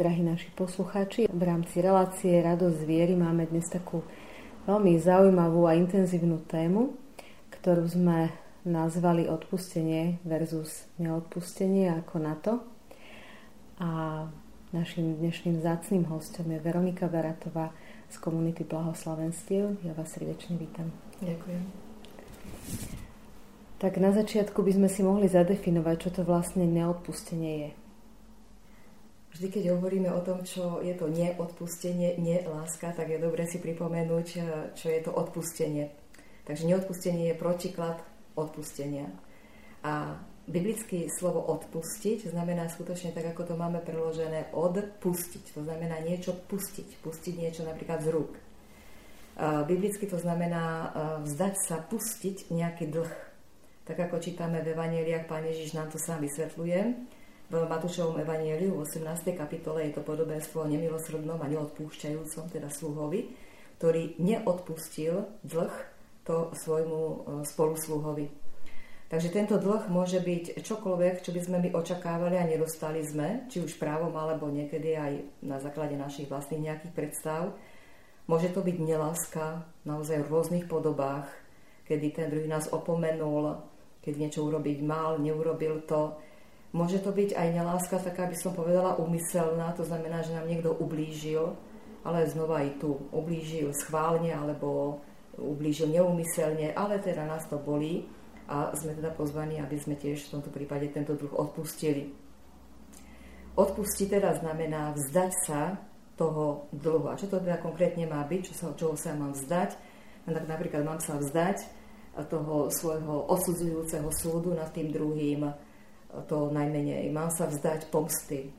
Drahí naši poslucháči, v rámci relácie Radosť viery máme dnes takú veľmi zaujímavú a intenzívnu tému, ktorú sme nazvali odpustenie versus neodpustenie ako na to. A našim dnešným zácným hostom je Veronika Baratová z komunity Blahoslavenstiev. Ja vás srdečne vítam. Ďakujem. Tak na začiatku by sme si mohli zadefinovať, čo to vlastne neodpustenie je. Vždy, keď hovoríme o tom, čo je to neodpustenie, nie láska, tak je dobre si pripomenúť, eh, čo je to odpustenie. Takže neodpustenie je protiklad odpustenia. A biblické slovo odpustiť znamená skutočne tak, ako to máme preložené, odpustiť. To znamená niečo pustiť. Pustiť niečo napríklad z rúk. Biblicky to znamená eh, vzdať sa, pustiť nejaký dlh. Tak ako čítame v Evangeliách, Pán Ježiš nám to sám vysvetľuje v Matúšovom evanieliu v 18. kapitole je to podobenstvo o nemilosrdnom a neodpúšťajúcom, teda sluhovi, ktorý neodpustil dlh to svojmu e, spolusluhovi. Takže tento dlh môže byť čokoľvek, čo by sme my očakávali a nedostali sme, či už právom, alebo niekedy aj na základe našich vlastných nejakých predstav. Môže to byť neláska naozaj v rôznych podobách, kedy ten druhý nás opomenul, keď niečo urobiť mal, neurobil to, Môže to byť aj neláska, taká by som povedala umyselná, to znamená, že nám niekto ublížil, ale znova aj tu ublížil schválne alebo ublížil neumyselne, ale teda nás to bolí a sme teda pozvaní, aby sme tiež v tomto prípade tento druh odpustili. Odpustiť teda znamená vzdať sa toho dlhu. A čo to teda konkrétne má byť, čo sa, čoho sa mám vzdať? Tak napríklad mám sa vzdať toho svojho odsudzujúceho súdu nad tým druhým, to najmenej. Mám sa vzdať pomsty,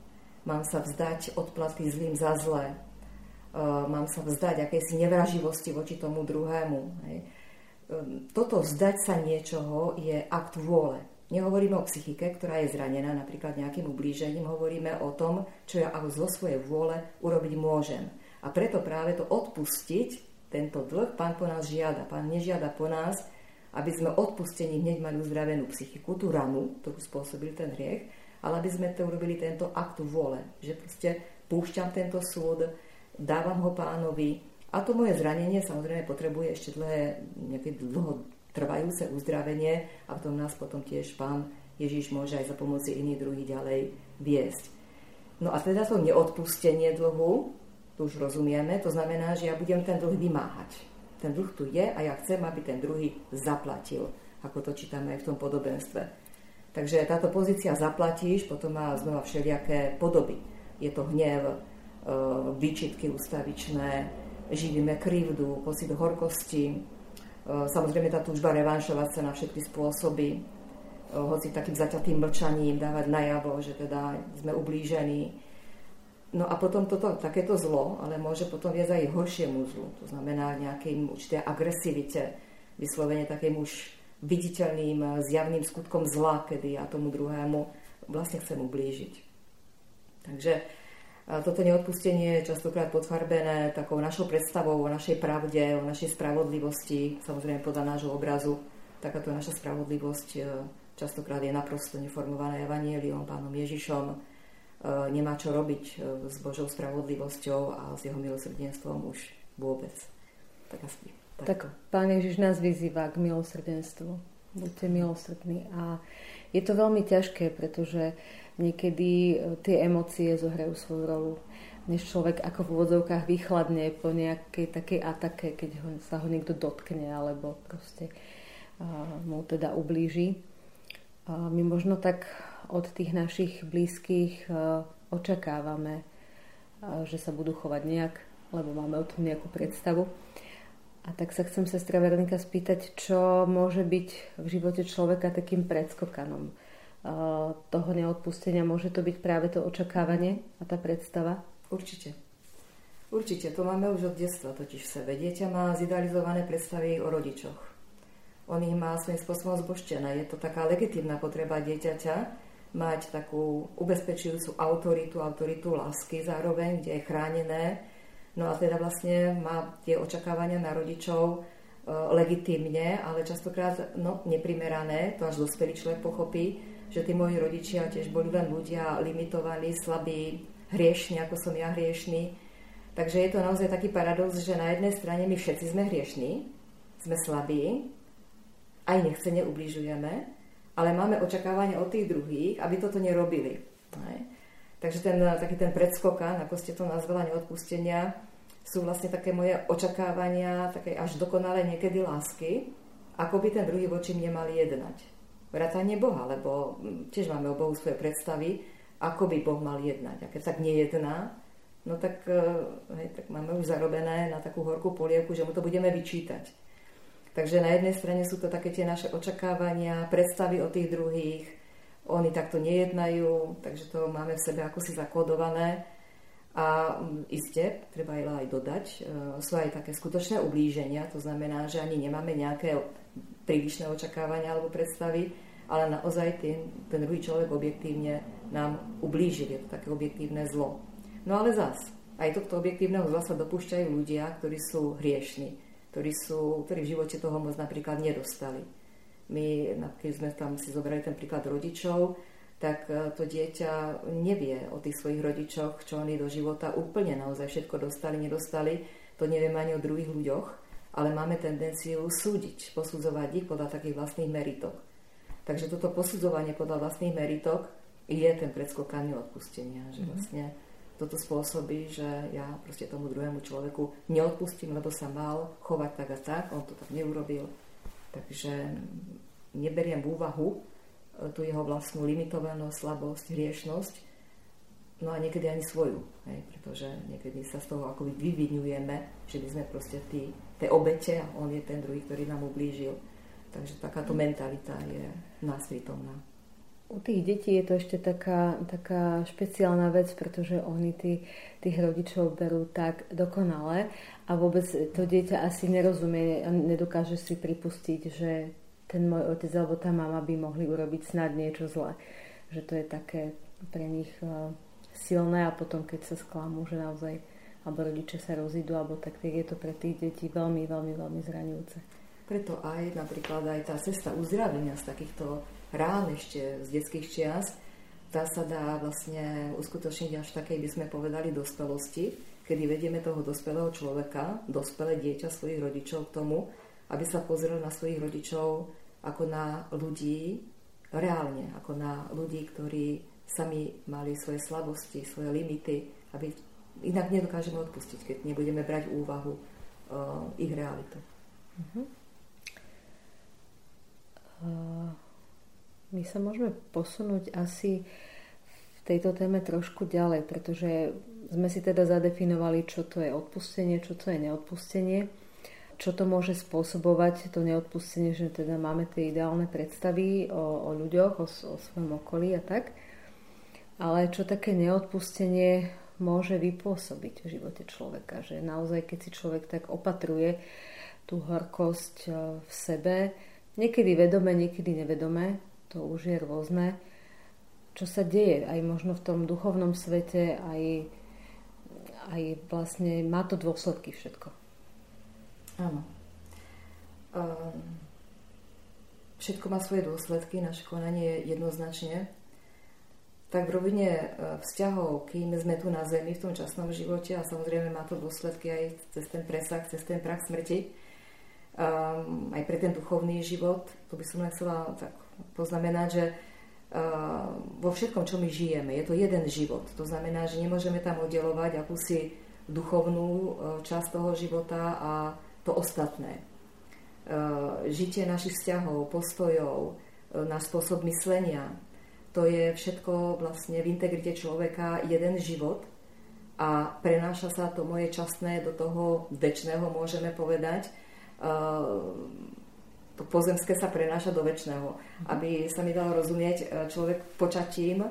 mám sa vzdať odplaty zlým za zlé, e, mám sa vzdať akejsi nevraživosti voči tomu druhému. E, toto vzdať sa niečoho je akt vôle. Nehovoríme o psychike, ktorá je zranená napríklad nejakým ublížením, hovoríme o tom, čo ja zo svojej vôle urobiť môžem. A preto práve to odpustiť, tento dlh, pán po nás žiada. Pán nežiada po nás, aby sme odpustení hneď mali uzdravenú psychiku, tú ranu, ktorú spôsobil ten hriech, ale aby sme to urobili tento akt vôle, že proste púšťam tento súd, dávam ho pánovi a to moje zranenie samozrejme potrebuje ešte dlhé, nejaké dlho trvajúce uzdravenie a v tom nás potom tiež pán Ježiš môže aj za pomoci iných druhých ďalej viesť. No a teda to neodpustenie dlhu, tu už rozumieme, to znamená, že ja budem ten dlh vymáhať ten dlh tu je a ja chcem, aby ten druhý zaplatil, ako to čítame aj v tom podobenstve. Takže táto pozícia zaplatíš, potom má znova všelijaké podoby. Je to hnev, e, výčitky ustavičné, živíme krivdu, pocit horkosti, e, samozrejme tá túžba revanšovať sa na všetky spôsoby, e, hoci takým zaťatým mlčaním dávať najavo, že teda sme ublížení, No a potom toto, takéto zlo, ale môže potom viesť aj horšiemu zlu. To znamená nejakým určité agresivite, vyslovene takým už viditeľným, zjavným skutkom zla, kedy ja tomu druhému vlastne chcem ublížiť. Takže toto neodpustenie je častokrát podfarbené takou našou predstavou o našej pravde, o našej spravodlivosti, samozrejme podľa nášho obrazu. Takáto naša spravodlivosť e, častokrát je naprosto neformovaná evanieliom, pánom Ježišom, nemá čo robiť e, s Božou spravodlivosťou a s jeho milosrdenstvom už vôbec. Tak asi. Tak, tak Pán Ježiš nás vyzýva k milosrdenstvu. Buďte milosrdní. A je to veľmi ťažké, pretože niekedy e, tie emócie zohrajú svoju rolu než človek ako v úvodzovkách vychladne po nejakej takej atake, keď ho, sa ho niekto dotkne alebo proste uh, mu teda ublíži. Uh, my možno tak od tých našich blízkych e, očakávame, e, že sa budú chovať nejak, lebo máme o tom nejakú predstavu. A tak sa chcem sestra Veronika spýtať, čo môže byť v živote človeka takým predskokanom e, toho neodpustenia. Môže to byť práve to očakávanie a tá predstava? Určite. Určite, to máme už od detstva totiž v sebe. Dieťa má zidealizované predstavy o rodičoch. On ich má svojím spôsobom zboštené. Je to taká legitímna potreba dieťaťa, mať takú ubezpečujúcu autoritu, autoritu lásky zároveň, kde je chránené. No a teda vlastne má tie očakávania na rodičov e, legitimne, ale častokrát no, neprimerané, to až dospelý človek pochopí, že tí moji rodičia tiež boli len ľudia limitovaní, slabí, hriešný, ako som ja hriešný. Takže je to naozaj taký paradox, že na jednej strane my všetci sme hriešní, sme slabí, aj nechcene ubližujeme, ale máme očakávanie od tých druhých, aby toto nerobili. Hej. Takže ten, taký ten predskokan, ako ste to nazvala, neodpustenia, sú vlastne také moje očakávania, také až dokonalé niekedy lásky, ako by ten druhý voči mne mali jednať. Vrátanie Boha, lebo hm, tiež máme o Bohu svoje predstavy, ako by Boh mal jednať. A keď tak nejedná, no tak, eh, hej, tak máme už zarobené na takú horkú polievku, že mu to budeme vyčítať. Takže na jednej strane sú to také tie naše očakávania, predstavy o tých druhých, oni takto nejednajú, takže to máme v sebe ako si zakodované. A mm, iste, treba aj dodať, eh, sú aj také skutočné ublíženia, to znamená, že ani nemáme nejaké prílišné očakávania alebo predstavy, ale naozaj ten, ten druhý človek objektívne nám ublížil, je to také objektívne zlo. No ale zas, aj tohto objektívneho zla sa dopúšťajú ľudia, ktorí sú hriešni, ktorí, sú, ktorí v živote toho moc napríklad nedostali. My, keď sme tam si zobrali ten príklad rodičov, tak e, to dieťa nevie o tých svojich rodičoch, čo oni do života úplne naozaj všetko dostali, nedostali. To nevieme ani o druhých ľuďoch, ale máme tendenciu súdiť, posudzovať ich podľa takých vlastných meritok. Takže toto posudzovanie podľa vlastných meritok je ten predskokaný odpustenia, že mhm. vlastne toto spôsobí, že ja proste tomu druhému človeku neodpustím, lebo sa mal chovať tak a tak, on to tak neurobil. Takže neberiem v úvahu e, tú jeho vlastnú limitovanosť, slabosť, hriešnosť, no a niekedy ani svoju, hej, pretože niekedy sa z toho akoby vyvinujeme, že my sme proste tí, tie obete a on je ten druhý, ktorý nám ublížil. Takže takáto mentalita je nás prítomná. U tých detí je to ešte taká, taká špeciálna vec, pretože oni tí, tých rodičov berú tak dokonale a vôbec to dieťa asi nerozumie a nedokáže si pripustiť, že ten môj otec alebo tá mama by mohli urobiť snad niečo zlé. Že to je také pre nich e, silné a potom keď sa sklamú, že naozaj alebo rodičia sa rozídu, alebo tak je to pre tých detí veľmi, veľmi, veľmi zraňujúce. Preto aj napríklad aj tá cesta uzdravenia z takýchto rán ešte z detských čias, tá sa dá vlastne uskutočniť až v takej, by sme povedali, dospelosti, kedy vedieme toho dospelého človeka, dospelé dieťa svojich rodičov k tomu, aby sa pozrel na svojich rodičov ako na ľudí reálne, ako na ľudí, ktorí sami mali svoje slabosti, svoje limity, aby inak nedokážeme odpustiť, keď nebudeme brať úvahu uh, ich realitu. Uh-huh. My sa môžeme posunúť asi v tejto téme trošku ďalej, pretože sme si teda zadefinovali, čo to je odpustenie, čo to je neodpustenie, čo to môže spôsobovať, to neodpustenie, že teda máme tie ideálne predstavy o, o ľuďoch, o, o svojom okolí a tak. Ale čo také neodpustenie môže vypôsobiť v živote človeka, že naozaj, keď si človek tak opatruje tú horkosť e, v sebe, niekedy vedome, niekedy nevedome, to už je rôzne, čo sa deje aj možno v tom duchovnom svete, aj, aj vlastne má to dôsledky všetko. Áno. Um, všetko má svoje dôsledky, naše konanie je jednoznačne. Tak v rovine e, vzťahov, kým sme tu na Zemi v tom časnom živote a samozrejme má to dôsledky aj cez ten presah, cez ten prach smrti, um, aj pre ten duchovný život, to by som len chcela tak poznamenať, že vo všetkom, čo my žijeme, je to jeden život. To znamená, že nemôžeme tam oddelovať akúsi duchovnú e, časť toho života a to ostatné. E, žitie našich vzťahov, postojov, náš spôsob myslenia, to je všetko vlastne v integrite človeka jeden život a prenáša sa to moje časné do toho väčšného, môžeme povedať, to pozemské sa prenáša do väčšného. Aby sa mi dalo rozumieť, e, človek počatím um,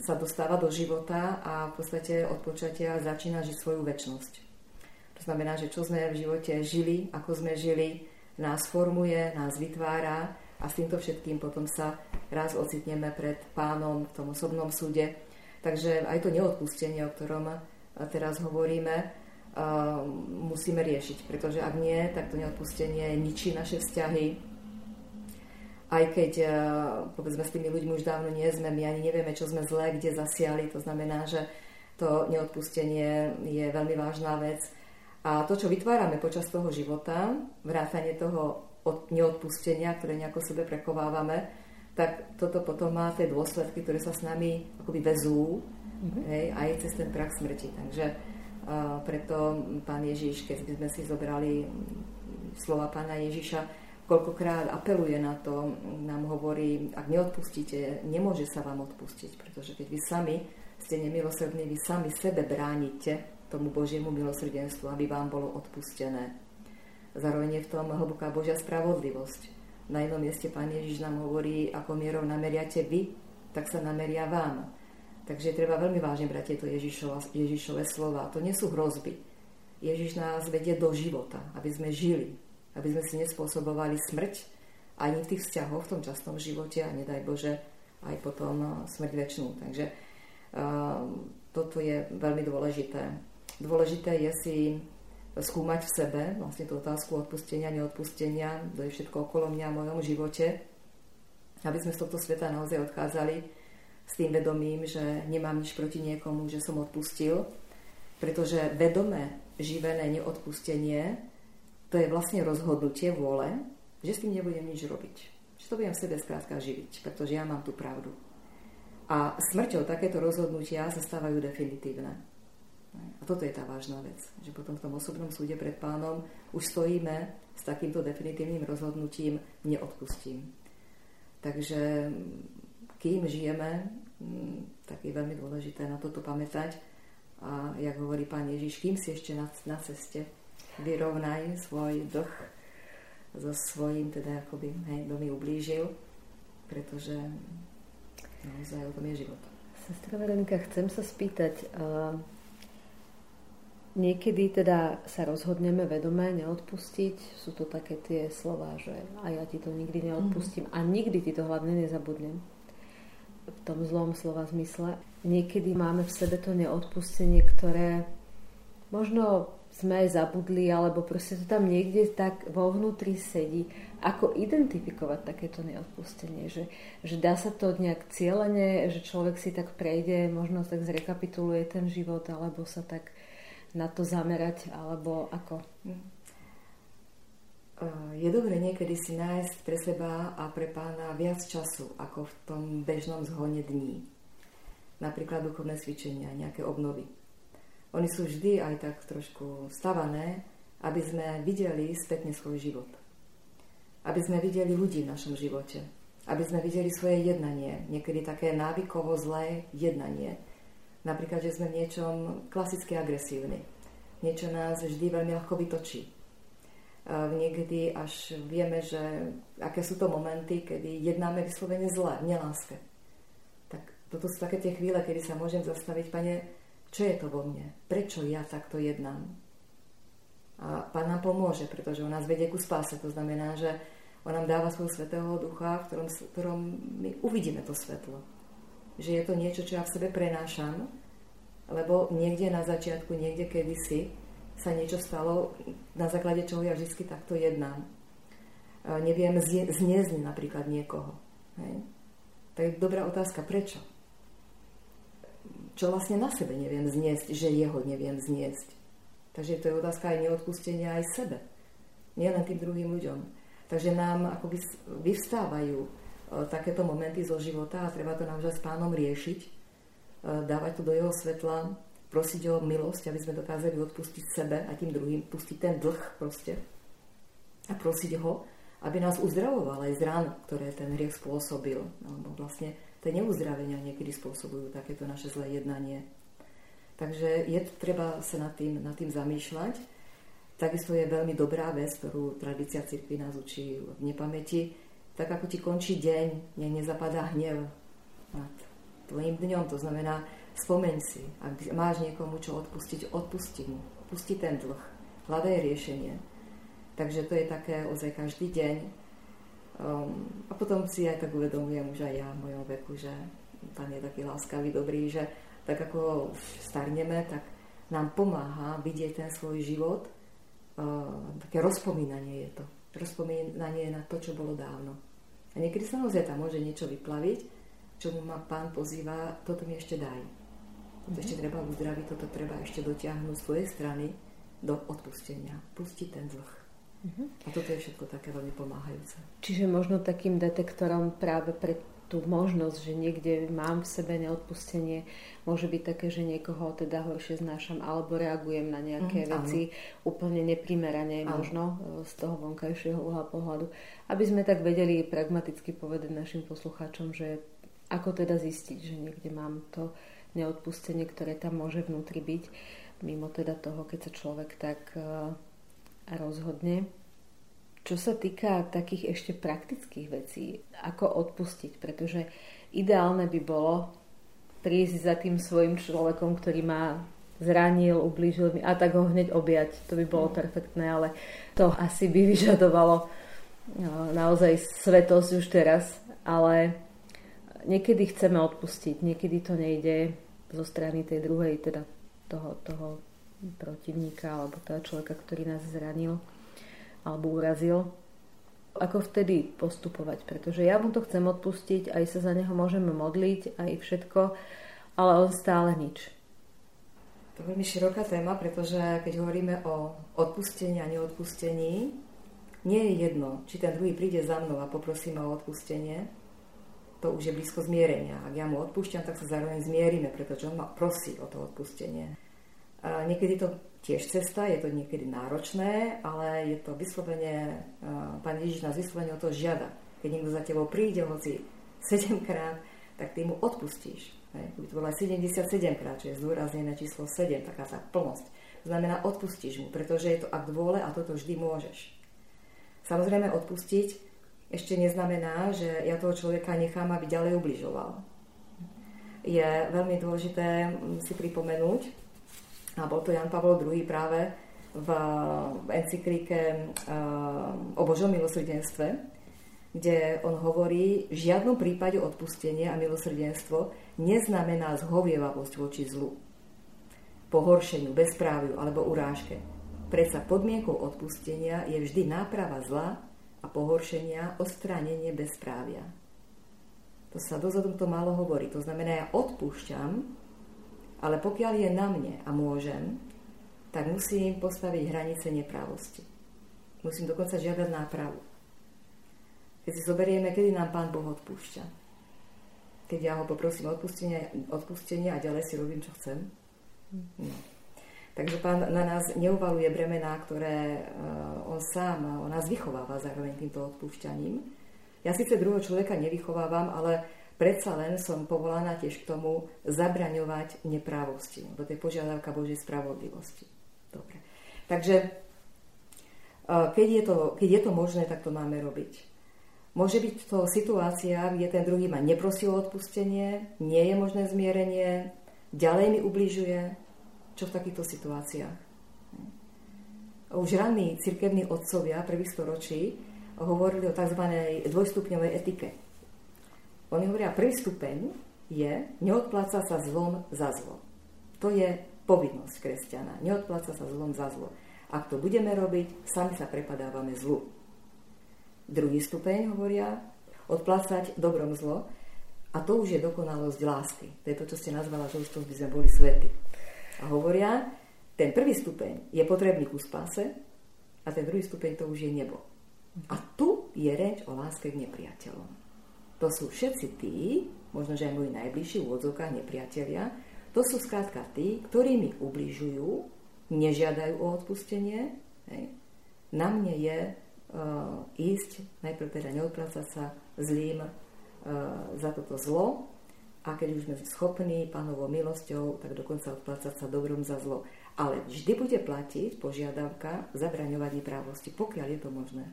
sa dostáva do života a v podstate od počatia začína žiť svoju väčšnosť. To znamená, že čo sme v živote žili, ako sme žili, nás formuje, nás vytvára a s týmto všetkým potom sa raz ocitneme pred pánom v tom osobnom súde. Takže aj to neodpustenie, o ktorom teraz hovoríme, musíme riešiť, pretože ak nie, tak to neodpustenie ničí naše vzťahy aj keď uh, povedzme s tými ľuďmi už dávno nie sme, my ani nevieme, čo sme zlé, kde zasiali, to znamená, že to neodpustenie je veľmi vážna vec. A to, čo vytvárame počas toho života, vrátanie toho od neodpustenia, ktoré nejako sebe prekovávame, tak toto potom má tie dôsledky, ktoré sa s nami akoby vezú mm-hmm. hej, aj cez ten prach smrti. Takže preto pán Ježiš, keď sme si zobrali slova pána Ježiša, koľkokrát apeluje na to, nám hovorí, ak neodpustíte, nemôže sa vám odpustiť, pretože keď vy sami ste nemilosrdní, vy sami sebe bránite tomu Božiemu milosrdenstvu, aby vám bolo odpustené. Zároveň je v tom hlboká Božia spravodlivosť. Na jednom mieste Pán Ježiš nám hovorí, ako mierou nameriate vy, tak sa nameria vám. Takže treba veľmi vážne brať tieto Ježišova, Ježišové slova. To nie sú hrozby. Ježiš nás vedie do života, aby sme žili, aby sme si nespôsobovali smrť ani v tých vzťahoch v tom časnom živote a nedaj Bože aj potom eh, smrť väčšinu. Takže uh, toto je veľmi dôležité. Dôležité je si skúmať v sebe vlastne tú otázku odpustenia, neodpustenia, to je všetko okolo mňa v mojom živote, aby sme z tohto sveta naozaj odchádzali s tým vedomím, že nemám nič proti niekomu, že som odpustil, pretože vedomé živené neodpustenie to je vlastne rozhodnutie vôle, že s tým nebudem nič robiť. Že to budem v sebe skrátka živiť, pretože ja mám tú pravdu. A smrťou takéto rozhodnutia sa stávajú definitívne. A toto je tá vážna vec, že potom v tom osobnom súde pred pánom už stojíme s takýmto definitívnym rozhodnutím neodpustím. Takže kým žijeme, mm, tak je veľmi dôležité na toto pamätať. A jak hovorí pán Ježiš, kým si ešte na, na ceste vyrovnaj svoj dlh so svojím, teda akoby, hej, kto mi ublížil, pretože naozaj o tom je život. Sestra Veronika, chcem sa spýtať, uh Niekedy teda sa rozhodneme vedome neodpustiť. Sú to také tie slova, že a ja ti to nikdy neodpustím mm-hmm. a nikdy ti to hlavne nezabudnem. V tom zlom slova zmysle. Niekedy máme v sebe to neodpustenie, ktoré možno sme aj zabudli, alebo proste to tam niekde tak vo vnútri sedí. Ako identifikovať takéto neodpustenie? Že, že dá sa to nejak cieľene, že človek si tak prejde, možno tak zrekapituluje ten život, alebo sa tak na to zamerať, alebo ako? Hm. Je dobré niekedy si nájsť pre seba a pre pána viac času, ako v tom bežnom zhone dní. Napríklad duchovné cvičenia, nejaké obnovy. Oni sú vždy aj tak trošku stavané, aby sme videli spätne svoj život. Aby sme videli ľudí v našom živote. Aby sme videli svoje jednanie. Niekedy také návykovo zlé jednanie Napríklad, že sme v niečom klasicky agresívni. Niečo nás vždy veľmi ľahko vytočí. Niekedy až vieme, že aké sú to momenty, kedy jednáme vyslovene zle, v neláske. Tak toto sú také tie chvíle, kedy sa môžem zastaviť, pane, čo je to vo mne? Prečo ja takto jednám? A pán nám pomôže, pretože on nás vedie ku spáse. To znamená, že on nám dáva svojho svetého ducha, v ktorom, v ktorom my uvidíme to svetlo že je to niečo, čo ja v sebe prenášam, lebo niekde na začiatku, niekde kedysi sa niečo stalo, na základe čoho ja vždy takto jednám. Neviem zniezť napríklad niekoho. Hej? To je dobrá otázka, prečo? Čo vlastne na sebe neviem zniesť, že jeho neviem zniesť. Takže to je otázka aj neodpustenia aj sebe. Nie len tým druhým ľuďom. Takže nám akoby vyvstávajú E, takéto momenty zo života a treba to naozaj s pánom riešiť, e, dávať to do jeho svetla, prosiť o milosť, aby sme dokázali odpustiť sebe a tým druhým, pustiť ten dlh proste a prosiť ho, aby nás uzdravoval aj z rán, ktoré ten hriech spôsobil. Lebo vlastne tie neuzdravenia niekedy spôsobujú takéto naše zlé jednanie. Takže je treba sa nad tým, nad tým zamýšľať. Takisto je veľmi dobrá vec, ktorú tradícia cirkvi nás učí v nepamäti, tak ako ti končí deň, nech nezapadá hnev nad tvojim dňom. To znamená, spomeň si, ak máš niekomu čo odpustiť, odpusti mu. Pusti ten dlh. Hľadaj riešenie. Takže to je také ozaj každý deň. Um, a potom si aj tak uvedomujem už aj ja v mojom veku, že pán je taký láskavý, dobrý, že tak ako už starneme, tak nám pomáha vidieť ten svoj život. Uh, také rozpomínanie je to rozpomínanie na to, čo bolo dávno. A niekedy sa naozaj tam môže niečo vyplaviť, čo mu ma pán pozýva, toto mi ešte daj. Mm-hmm. ešte treba uzdraviť, toto treba ešte dotiahnuť z tvojej strany do odpustenia. Pustiť ten dlh. Mm-hmm. A toto je všetko také veľmi pomáhajúce. Čiže možno takým detektorom práve pre tú možnosť, že niekde mám v sebe neodpustenie, môže byť také, že niekoho teda horšie znášam alebo reagujem na nejaké mm, veci áno. úplne neprimerane áno. možno e, z toho vonkajšieho uhla pohľadu. Aby sme tak vedeli pragmaticky povedať našim poslucháčom, že ako teda zistiť, že niekde mám to neodpustenie, ktoré tam môže vnútri byť, mimo teda toho, keď sa človek tak uh, rozhodne. Čo sa týka takých ešte praktických vecí, ako odpustiť, pretože ideálne by bolo prísť za tým svojim človekom, ktorý ma zranil, ublížil mi a tak ho hneď objať. To by bolo perfektné, ale to asi by vyžadovalo no, naozaj svetosť už teraz, ale niekedy chceme odpustiť, niekedy to nejde zo strany tej druhej, teda toho, toho protivníka alebo toho človeka, ktorý nás zranil alebo urazil, ako vtedy postupovať, pretože ja mu to chcem odpustiť, aj sa za neho môžeme modliť, aj všetko, ale on stále nič. To je veľmi široká téma, pretože keď hovoríme o odpustení a neodpustení, nie je jedno, či ten druhý príde za mnou a poprosím o odpustenie, to už je blízko zmierenia. Ak ja mu odpúšťam, tak sa zároveň zmierime, pretože on ma prosí o to odpustenie. Niekedy to tiež cesta, je to niekedy náročné, ale je to vyslovene, pán Ježiš nás vyslovene o to žiada. Keď niekto za tebou príde, hoci 7 krát, tak ty mu odpustíš. Keby to bolo aj 77 krát, čo je zdôraznené číslo 7, taká tá plnosť. Znamená, odpustíš mu, pretože je to akt vôle a toto vždy môžeš. Samozrejme, odpustiť ešte neznamená, že ja toho človeka nechám, aby ďalej ubližoval. Je veľmi dôležité si pripomenúť, a bol to Jan Pavel II práve v encyklike eh, o Božom milosrdenstve, kde on hovorí, v žiadnom prípade odpustenie a milosrdenstvo neznamená zhovievavosť voči zlu, pohoršeniu, bezpráviu alebo urážke. Predsa podmienkou odpustenia je vždy náprava zla a pohoršenia, odstránenie bezprávia. To sa dozadu to málo hovorí. To znamená, ja odpúšťam, ale pokiaľ je na mne a môžem, tak musím postaviť hranice neprávosti. Musím dokonca žiadať nápravu. Keď si zoberieme, kedy nám Pán Boh odpúšťa. Keď ja ho poprosím odpustenie, odpustenie a ďalej si robím, čo chcem. No. Takže Pán na nás neuvaluje bremená, ktoré uh, on sám, on nás vychováva zároveň týmto odpúšťaním. Ja síce druhého človeka nevychovávam, ale predsa len som povolaná tiež k tomu zabraňovať neprávosti, to je požiadavka Božej spravodlivosti. Dobre. Takže e, keď je, to, keď je to možné, tak to máme robiť. Môže byť to situácia, kde ten druhý ma neprosil o odpustenie, nie je možné zmierenie, ďalej mi ubližuje. Čo v takýchto situáciách? Už ranní cirkevní otcovia prvých storočí hovorili o tzv. dvojstupňovej etike oni hovoria, prvý stupeň je neodpláca sa zlom za zlo. To je povinnosť kresťana. Neodpláca sa zlom za zlo. Ak to budeme robiť, sami sa prepadávame zlu. Druhý stupeň hovoria odplácať dobrom zlo a to už je dokonalosť lásky. To je to, čo ste nazvala, že už to by sme boli svety. A hovoria, ten prvý stupeň je potrebný ku spáse a ten druhý stupeň to už je nebo. A tu je reč o láske k nepriateľom. To sú všetci tí, možno že aj moji najbližší v úvodzovkách nepriatelia, to sú skrátka tí, ktorí mi ubližujú, nežiadajú o odpustenie. Hej. Na mne je uh, ísť, najprv teda neodprácať sa zlým uh, za toto zlo a keď už sme schopní pánovou milosťou, tak dokonca odplácať sa dobrom za zlo. Ale vždy bude platiť požiadavka zabraňovať neprávosti, pokiaľ je to možné.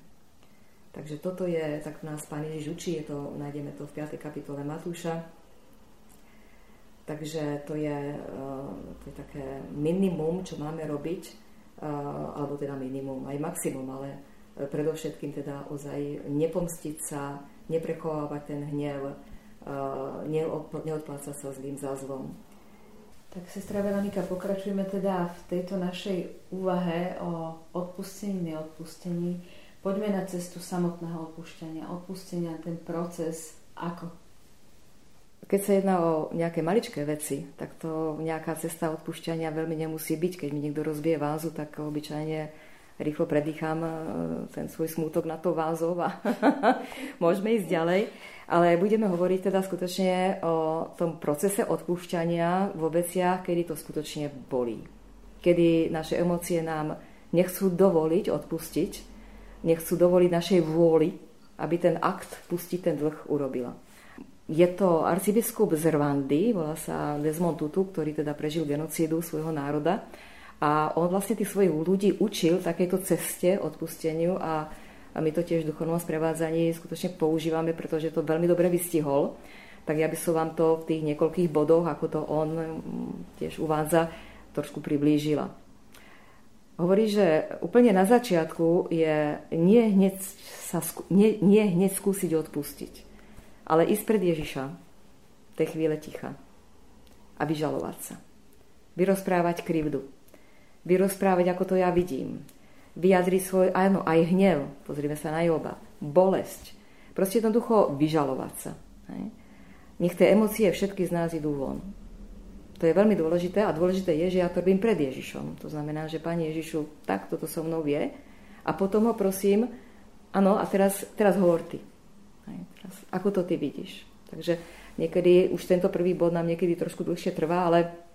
Takže toto je, tak nás Pán Ježiš učí, je to, nájdeme to v 5. kapitole Matúša. Takže to je, uh, to je také minimum, čo máme robiť, uh, alebo teda minimum, aj maximum, ale uh, predovšetkým teda ozaj nepomstiť sa, neprechovávať ten hnev, neodplácať sa zlým za zlom. Tak sestra Veronika, pokračujeme teda v tejto našej úvahe o odpustení, neodpustení Poďme na cestu samotného odpúšťania, odpustenia, ten proces, ako? Keď sa jedná o nejaké maličké veci, tak to nejaká cesta odpúšťania veľmi nemusí byť. Keď mi niekto rozbije vázu, tak obyčajne rýchlo predýcham e, ten svoj smútok na to vázov a môžeme ísť ďalej. Ale budeme hovoriť teda skutočne o tom procese odpúšťania vo veciach, kedy to skutočne bolí. Kedy naše emócie nám nechcú dovoliť odpustiť, nechcú dovoliť našej vôli, aby ten akt pustiť ten dlh urobila. Je to arcibiskup z Rwandy, volá sa Desmond Tutu, ktorý teda prežil genocídu svojho národa a on vlastne tých svojich ľudí učil takéto ceste odpusteniu a, a my to tiež v duchovnom sprevádzaní skutočne používame, pretože to veľmi dobre vystihol. Tak ja by som vám to v tých niekoľkých bodoch, ako to on mm, tiež uvádza, trošku priblížila. Hovorí, že úplne na začiatku je nie hneď, sa, nie, nie hneď skúsiť odpustiť, ale ísť pred Ježiša v tej chvíle ticha a vyžalovať sa. Vyrozprávať krivdu. Vyrozprávať, ako to ja vidím. Vyjadriť svoj, áno, aj hnev. Pozrime sa na Joba. Bolesť. Proste jednoducho vyžalovať sa. Hej? Nech tie emócie všetky z nás idú von. To je veľmi dôležité a dôležité je, že ja to robím pred Ježišom. To znamená, že Pani Ježišu, tak toto so mnou vie a potom ho prosím, áno, a teraz, teraz hovor ty. Hej, teraz, ako to ty vidíš? Takže niekedy, už tento prvý bod nám niekedy trošku dlhšie trvá, ale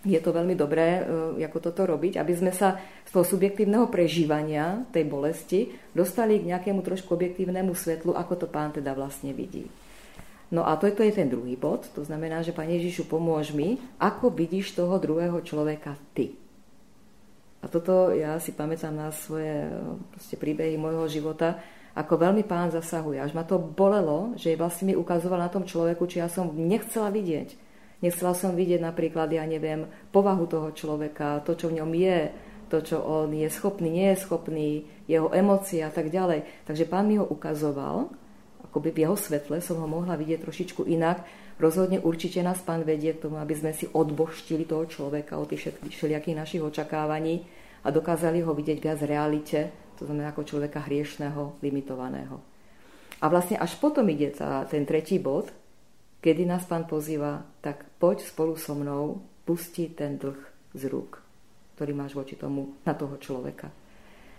je to veľmi dobré, e, ako toto robiť, aby sme sa z toho subjektívneho prežívania tej bolesti dostali k nejakému trošku objektívnemu svetlu, ako to pán teda vlastne vidí. No a toto je ten druhý bod, to znamená, že Pane Ježišu, pomôž mi, ako vidíš toho druhého človeka ty. A toto ja si pamätám na svoje proste, príbehy môjho života, ako veľmi pán zasahuje. Až ma to bolelo, že vlastne mi ukazoval na tom človeku, či ja som nechcela vidieť. Nechcela som vidieť napríklad, ja neviem, povahu toho človeka, to, čo v ňom je, to, čo on je schopný, nie je schopný, jeho emócie a tak ďalej. Takže pán mi ho ukazoval akoby v jeho svetle som ho mohla vidieť trošičku inak. Rozhodne určite nás pán vedie k tomu, aby sme si odboštili toho človeka od tých všelijakých našich očakávaní a dokázali ho vidieť viac v realite, to znamená ako človeka hriešného, limitovaného. A vlastne až potom ide tá, ten tretí bod, kedy nás pán pozýva, tak poď spolu so mnou pustiť ten dlh z rúk, ktorý máš voči tomu, na toho človeka.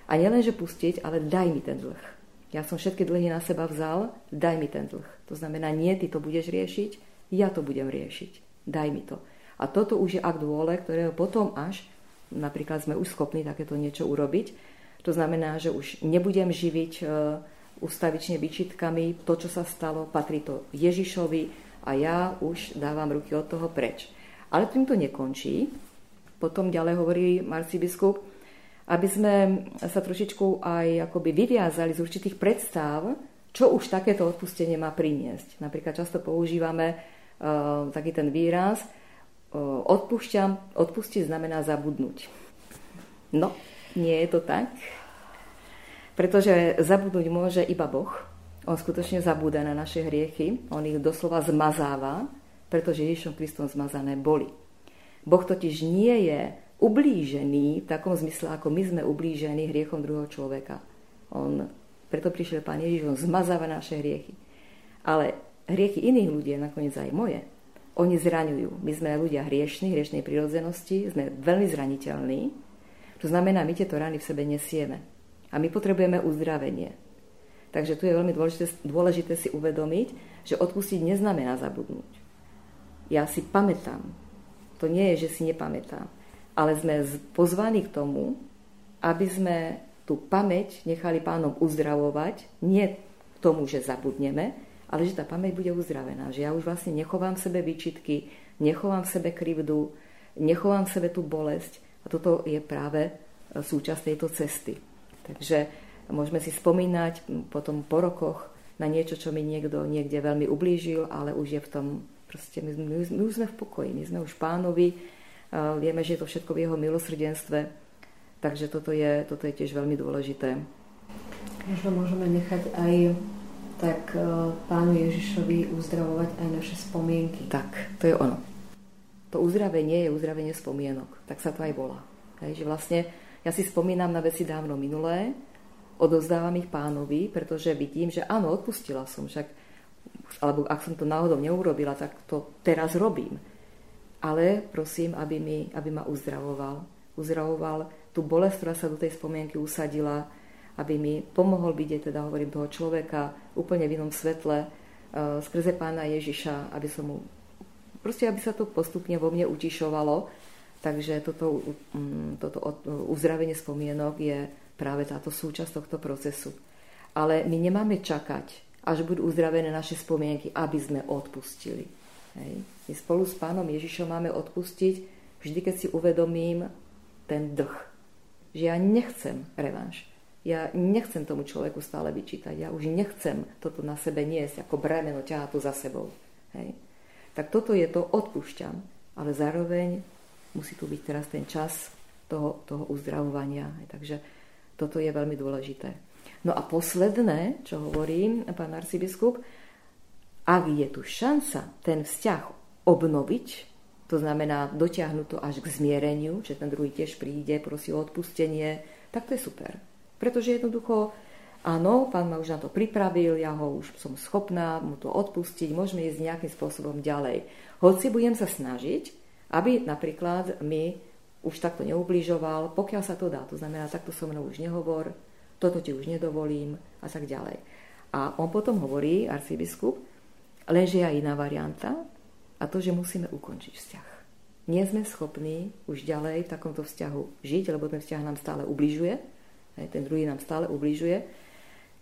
A nielenže pustiť, ale daj mi ten dlh ja som všetky dlhy na seba vzal, daj mi ten dlh. To znamená, nie, ty to budeš riešiť, ja to budem riešiť. Daj mi to. A toto už je akt vôle, ktorého potom až, napríklad sme už schopní takéto niečo urobiť. To znamená, že už nebudem živiť e, ustavične vyčitkami, to, čo sa stalo, patrí to Ježišovi a ja už dávam ruky od toho preč. Ale tým to nekončí. Potom ďalej hovorí biskup, aby sme sa trošičku aj akoby vyviazali z určitých predstav, čo už takéto odpustenie má priniesť. Napríklad často používame uh, taký ten výraz uh, odpúšťam, odpustiť znamená zabudnúť. No, nie je to tak. Pretože zabudnúť môže iba Boh. On skutočne zabúda na naše hriechy. On ich doslova zmazáva, pretože Ježišom Kristom zmazané boli. Boh totiž nie je ublížený v takom zmysle, ako my sme ublížení hriechom druhého človeka. On, preto prišiel Pán Ježiš, on zmazáva naše hriechy. Ale hriechy iných ľudí, nakoniec aj moje, oni zraňujú. My sme ľudia hriešní, hriešnej prirodzenosti, sme veľmi zraniteľní. To znamená, my tieto rany v sebe nesieme. A my potrebujeme uzdravenie. Takže tu je veľmi dôležité, dôležité si uvedomiť, že odpustiť neznamená zabudnúť. Ja si pamätám. To nie je, že si nepamätám ale sme pozvaní k tomu, aby sme tú pamäť nechali pánom uzdravovať, nie k tomu, že zabudneme, ale že tá pamäť bude uzdravená. Že ja už vlastne nechovám v sebe výčitky, nechovám v sebe krivdu, nechovám v sebe tú bolesť. A toto je práve e, súčasť tejto cesty. Takže môžeme si spomínať potom po rokoch na niečo, čo mi niekto niekde veľmi ublížil, ale už je v tom, proste my, my, my už sme v pokoji, my sme už pánovi, Vieme, že je to všetko v jeho milosrdenstve, takže toto je, toto je tiež veľmi dôležité. Možno môžeme nechať aj tak e, pánu Ježišovi uzdravovať aj naše spomienky. Tak, to je ono. To uzdravenie je uzdravenie spomienok. Tak sa to aj volá. Hej, že vlastne ja si spomínam na veci dávno minulé, odozdávam ich pánovi, pretože vidím, že áno, odpustila som, však, alebo ak som to náhodou neurobila, tak to teraz robím. Ale prosím, aby, mi, aby ma uzdravoval. Uzdravoval tú bolesť, ktorá sa do tej spomienky usadila, aby mi pomohol byť, teda hovorím, toho človeka úplne v inom svetle, uh, skrze pána Ježiša, aby som mu, proste aby sa to postupne vo mne utišovalo. Takže toto, um, toto uzdravenie spomienok je práve táto súčasť tohto procesu. Ale my nemáme čakať, až budú uzdravené naše spomienky, aby sme odpustili. Hej. My spolu s pánom Ježišom máme odpustiť vždy, keď si uvedomím ten dlh. Že ja nechcem revanš. Ja nechcem tomu človeku stále vyčítať. Ja už nechcem toto na sebe niesť ako bremeno ťahať to za sebou. Hej. Tak toto je to, odpúšťam. Ale zároveň musí tu byť teraz ten čas toho, toho uzdravovania. Hej. Takže toto je veľmi dôležité. No a posledné, čo hovorím, pán arcibiskup, ak je tu šanca ten vzťah obnoviť, to znamená dotiahnuť to až k zmiereniu, že ten druhý tiež príde, prosí o odpustenie, tak to je super. Pretože jednoducho, áno, pán ma už na to pripravil, ja ho už som schopná mu to odpustiť, môžeme ísť nejakým spôsobom ďalej. Hoci budem sa snažiť, aby napríklad mi už takto neubližoval, pokiaľ sa to dá. To znamená, takto so mnou už nehovor, toto ti už nedovolím a tak ďalej. A on potom hovorí, arcibiskup, lenže aj iná varianta a to, že musíme ukončiť vzťah. Nie sme schopní už ďalej v takomto vzťahu žiť, lebo ten vzťah nám stále ubližuje, ten druhý nám stále ubližuje,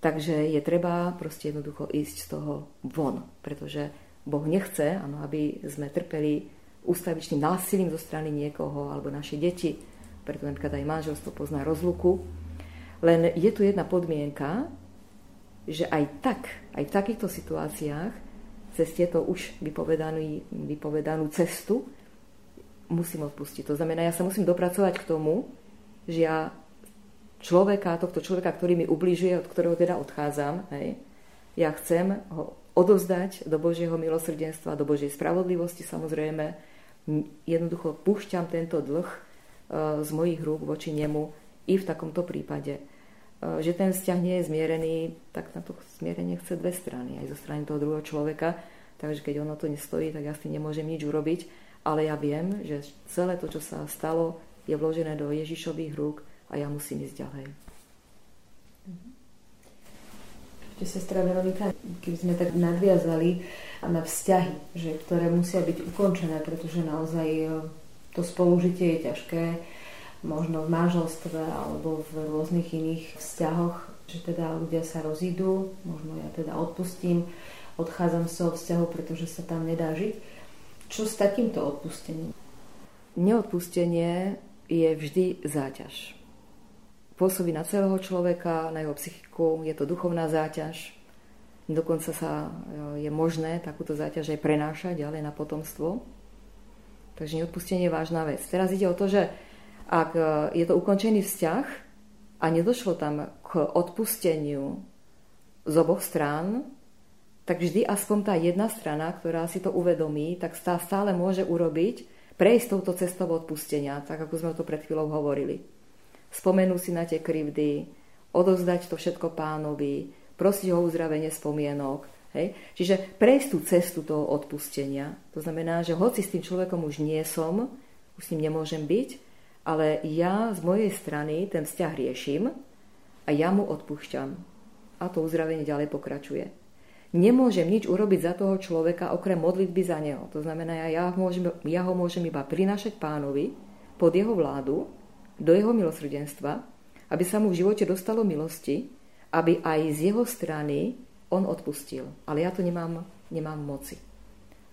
takže je treba proste jednoducho ísť z toho von, pretože Boh nechce, ano, aby sme trpeli ústavičným násilím zo strany niekoho alebo naše deti, preto napríklad aj manželstvo pozná rozluku. Len je tu jedna podmienka, že aj tak, aj v takýchto situáciách cez tieto už vypovedanú, vypovedanú cestu musím odpustiť. To znamená, ja sa musím dopracovať k tomu, že ja človeka, tohto človeka, ktorý mi ubližuje, od ktorého teda odchádzam, hej, ja chcem ho odozdať do Božieho milosrdenstva, do Božej spravodlivosti samozrejme, jednoducho púšťam tento dlh e, z mojich rúk voči nemu i v takomto prípade. E, že ten vzťah nie je zmierený, tak na to zmierenie chce dve strany, aj zo strany toho druhého človeka. Takže keď ono to nestojí, tak ja s tým nemôžem nič urobiť. Ale ja viem, že celé to, čo sa stalo, je vložené do Ježišových rúk a ja musím ísť ďalej. Ešte sestra Veronika, keby sme tak nadviazali na vzťahy, že, ktoré musia byť ukončené, pretože naozaj e, to spolužitie je ťažké, možno v manželstve alebo v rôznych iných vzťahoch, že teda ľudia sa rozídu, možno ja teda odpustím, odchádzam z toho vzťahu, pretože sa tam nedá žiť. Čo s takýmto odpustením? Neodpustenie je vždy záťaž. Pôsobí na celého človeka, na jeho psychiku, je to duchovná záťaž, Dokonca sa e, je možné takúto záťaž aj prenášať ďalej na potomstvo. Takže neodpustenie je vážna vec. Teraz ide o to, že ak e, je to ukončený vzťah a nedošlo tam k odpusteniu z oboch strán, tak vždy aspoň tá jedna strana, ktorá si to uvedomí, tak stále môže urobiť, prejsť touto cestou odpustenia, tak ako sme to pred chvíľou hovorili. Spomenú si na tie krivdy, odozdať to všetko pánovi, prosiť ho uzdravenie spomienok. Hej? Čiže prejsť tú cestu toho odpustenia, to znamená, že hoci s tým človekom už nie som, už s ním nemôžem byť, ale ja z mojej strany ten vzťah riešim a ja mu odpúšťam. A to uzdravenie ďalej pokračuje. Nemôžem nič urobiť za toho človeka okrem modlitby za neho. To znamená, ja, môžem, ja ho môžem iba prinašať pánovi pod jeho vládu, do jeho milosrdenstva, aby sa mu v živote dostalo milosti aby aj z jeho strany on odpustil. Ale ja to nemám, nemám moci.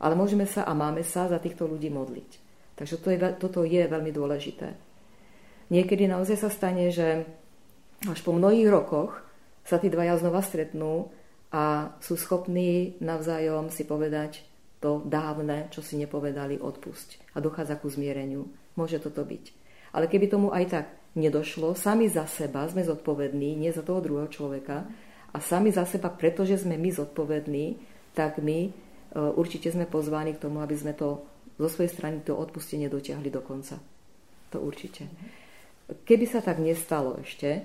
Ale môžeme sa a máme sa za týchto ľudí modliť. Takže to je, toto je veľmi dôležité. Niekedy naozaj sa stane, že až po mnohých rokoch sa tí dvaja znova stretnú a sú schopní navzájom si povedať to dávne, čo si nepovedali, odpusť. A dochádza ku zmiereniu. Môže toto byť. Ale keby tomu aj tak nedošlo, sami za seba sme zodpovední, nie za toho druhého človeka, a sami za seba, pretože sme my zodpovední, tak my e, určite sme pozváni k tomu, aby sme to zo svojej strany to odpustenie dotiahli do konca. To určite. Keby sa tak nestalo ešte,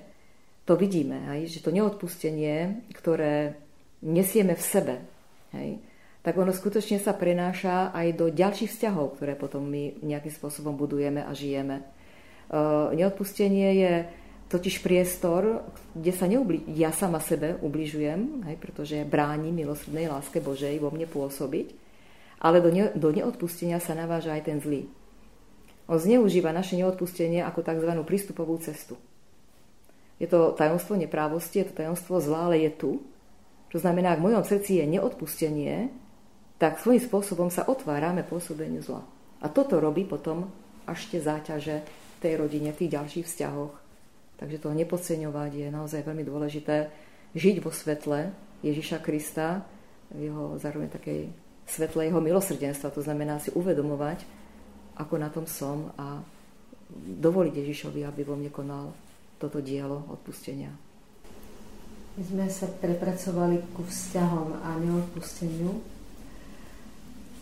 to vidíme, hej, že to neodpustenie, ktoré nesieme v sebe, hej, tak ono skutočne sa prenáša aj do ďalších vzťahov, ktoré potom my nejakým spôsobom budujeme a žijeme. Uh, neodpustenie je totiž priestor, kde sa neubli- ja sama sebe ubližujem, hej, pretože bránim milosrdnej láske Božej vo mne pôsobiť, ale do, ne- do neodpustenia sa naváža aj ten zlý. On zneužíva naše neodpustenie ako tzv. prístupovú cestu. Je to tajomstvo neprávosti, je to tajomstvo zla, ale je tu. To znamená, ak v mojom srdci je neodpustenie, tak svojím spôsobom sa otvárame pôsobeniu zla. A toto robí potom tie záťaže tej rodine, v tých ďalších vzťahoch. Takže to nepodceňovať je naozaj veľmi dôležité. Žiť vo svetle Ježiša Krista, v jeho zároveň takej svetle jeho milosrdenstva. To znamená si uvedomovať, ako na tom som a dovoliť Ježišovi, aby vo mne konal toto dielo odpustenia. My sme sa prepracovali ku vzťahom a neodpusteniu.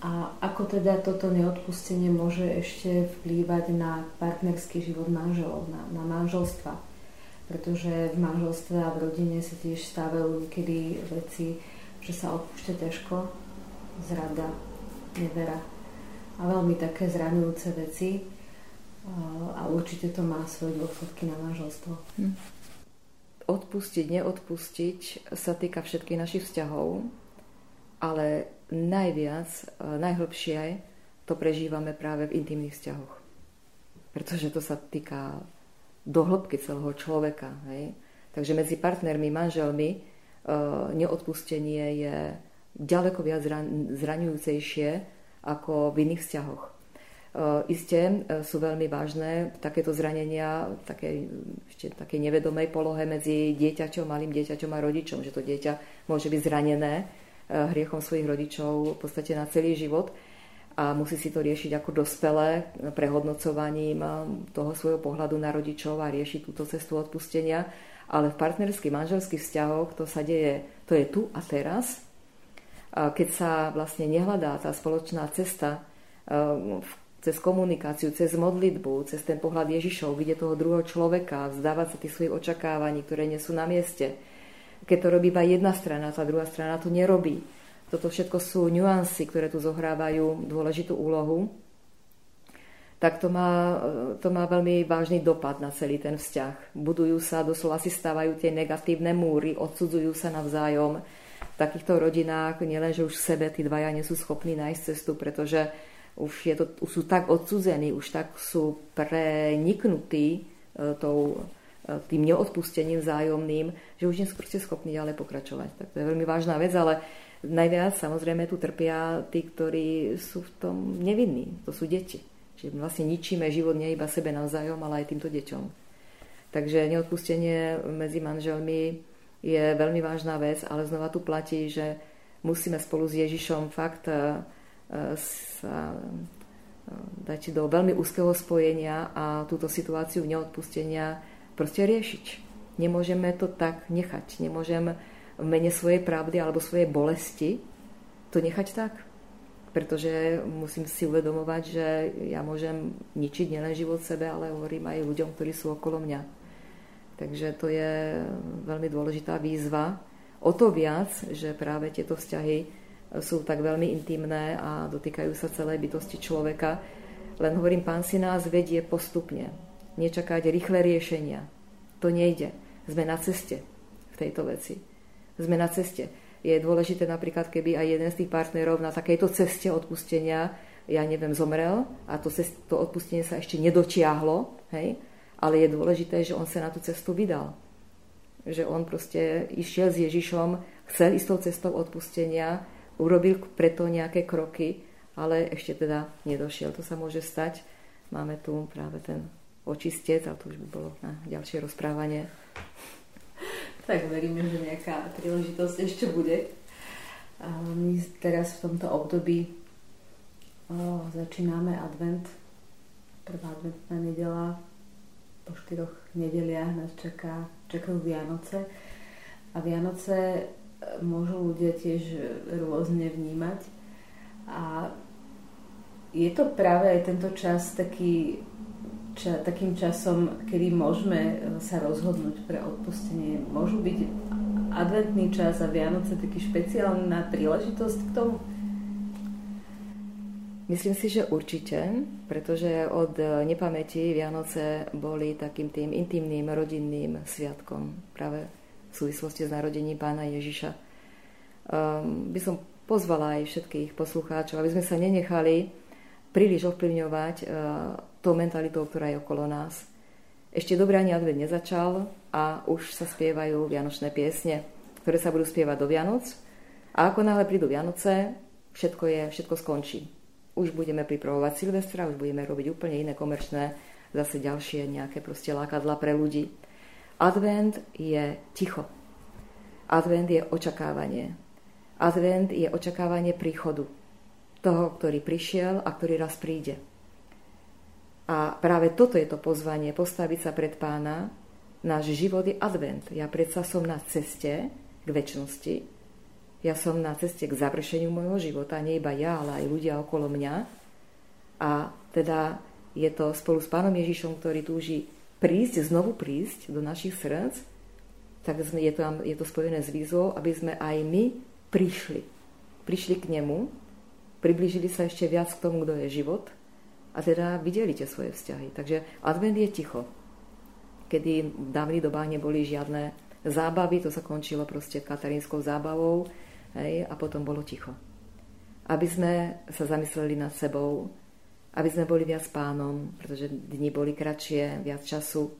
A ako teda toto neodpustenie môže ešte vplývať na partnerský život manželov, na, na manželstva? Pretože v manželstve a v rodine sa tiež stávajú niekedy veci, že sa odpúšťa ťažko, zrada, nevera a veľmi také zraňujúce veci a určite to má svoje dôsledky na manželstvo. Hm. Odpustiť, neodpustiť sa týka všetkých našich vzťahov, ale najviac, e, najhlbšie to prežívame práve v intimných vzťahoch. Pretože to sa týka do hĺbky celého človeka. Hej? Takže medzi partnermi, manželmi e, neodpustenie je ďaleko viac zraňujúcejšie ako v iných vzťahoch. E, isté sú veľmi vážne takéto zranenia v ešte takej nevedomej polohe medzi dieťaťom, malým dieťaťom a rodičom, že to dieťa môže byť zranené Eh, hriechom svojich rodičov v podstate na celý život a musí si to riešiť ako dospelé prehodnocovaním eh, toho svojho pohľadu na rodičov a riešiť túto cestu odpustenia. Ale v partnerských, manželských vzťahoch to sa deje, to je tu a teraz. Keď sa vlastne nehľadá tá spoločná cesta eh, cez komunikáciu, cez modlitbu, cez ten pohľad Ježišov, vidieť toho druhého človeka, vzdávať sa tých svojich očakávaní, ktoré nie sú na mieste, keď to robí iba jedna strana, tá druhá strana to nerobí. Toto všetko sú nuancy, ktoré tu zohrávajú dôležitú úlohu. Tak to má, to má veľmi vážny dopad na celý ten vzťah. Budujú sa, doslova si stávajú tie negatívne múry, odsudzujú sa navzájom. V takýchto rodinách nielen, že už sebe tí dvaja nie sú schopní nájsť cestu, pretože už, je to, už sú tak odsudzení, už tak sú preniknutí e, tou tým neodpustením vzájomným, že už nie sú proste schopní ďalej pokračovať. Tak to je veľmi vážna vec, ale najviac samozrejme tu trpia tí, ktorí sú v tom nevinní. To sú deti. Čiže vlastne ničíme život nie iba sebe navzájom, ale aj týmto deťom. Takže neodpustenie medzi manželmi je veľmi vážna vec, ale znova tu platí, že musíme spolu s Ježišom fakt e, sa e, dať do veľmi úzkeho spojenia a túto situáciu neodpustenia proste riešiť. Nemôžeme to tak nechať. Nemôžem v mene svojej pravdy alebo svojej bolesti to nechať tak. Pretože musím si uvedomovať, že ja môžem ničiť nielen život sebe, ale hovorím aj ľuďom, ktorí sú okolo mňa. Takže to je veľmi dôležitá výzva. O to viac, že práve tieto vzťahy sú tak veľmi intimné a dotýkajú sa celej bytosti človeka. Len hovorím, pán si nás vedie postupne nečakať rýchle riešenia. To nejde. Sme na ceste v tejto veci. Sme na ceste. Je dôležité napríklad, keby aj jeden z tých partnerov na takejto ceste odpustenia, ja neviem, zomrel a to, cest, to odpustenie sa ešte nedočiahlo, hej? ale je dôležité, že on sa na tú cestu vydal. Že on proste išiel s Ježišom, chcel ísť tou cestou odpustenia, urobil preto nejaké kroky, ale ešte teda nedošiel. To sa môže stať. Máme tu práve ten očistec, ale to už by bolo na ďalšie rozprávanie. Tak veríme, že nejaká príležitosť ešte bude. My teraz v tomto období začíname advent. Prvá adventná nedela. Po štyroch nedeliach nás čaká, čakajú Vianoce. A Vianoce e, môžu ľudia tiež rôzne vnímať. A je to práve aj tento čas taký ča, takým časom, kedy môžeme sa rozhodnúť pre odpustenie. Môžu byť adventný čas a Vianoce taký špeciálna príležitosť k tomu? Myslím si, že určite, pretože od nepamäti Vianoce boli takým tým intimným rodinným sviatkom práve v súvislosti s narodením pána Ježiša. Um, by som pozvala aj všetkých poslucháčov, aby sme sa nenechali príliš ovplyvňovať uh, tou mentalitou, ktorá je okolo nás. Ešte dobrý ani advent nezačal a už sa spievajú vianočné piesne, ktoré sa budú spievať do Vianoc. A ako náhle prídu Vianoce, všetko, je, všetko skončí už budeme pripravovať Silvestra, už budeme robiť úplne iné komerčné, zase ďalšie nejaké proste lákadla pre ľudí. Advent je ticho. Advent je očakávanie. Advent je očakávanie príchodu. Toho, ktorý prišiel a ktorý raz príde. A práve toto je to pozvanie, postaviť sa pred pána. Náš život je advent. Ja predsa som na ceste k väčšnosti, ja som na ceste k završeniu môjho života, nie iba ja, ale aj ľudia okolo mňa. A teda je to spolu s Pánom Ježišom, ktorý túži prísť, znovu prísť do našich srdc, tak je to, je to spojené s výzvou, aby sme aj my prišli. Prišli k nemu, priblížili sa ešte viac k tomu, kto je život a teda videli tie svoje vzťahy. Takže advent je ticho. Kedy v dávnych dobách neboli žiadne zábavy, to sa končilo proste katarínskou zábavou, Hej, a potom bolo ticho. Aby sme sa zamysleli nad sebou, aby sme boli viac pánom, pretože dni boli kratšie, viac času.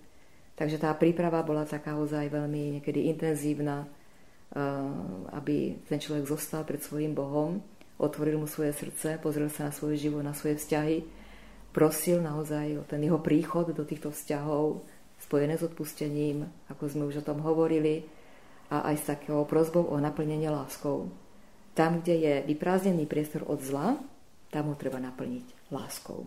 Takže tá príprava bola taká ozaj veľmi niekedy intenzívna, eh, aby ten človek zostal pred svojim Bohom, otvoril mu svoje srdce, pozrel sa na svoj život, na svoje vzťahy, prosil naozaj o ten jeho príchod do týchto vzťahov, spojené s odpustením, ako sme už o tom hovorili, a aj s takou prozbou o naplnenie láskou. Tam, kde je vyprázdnený priestor od zla, tam ho treba naplniť láskou.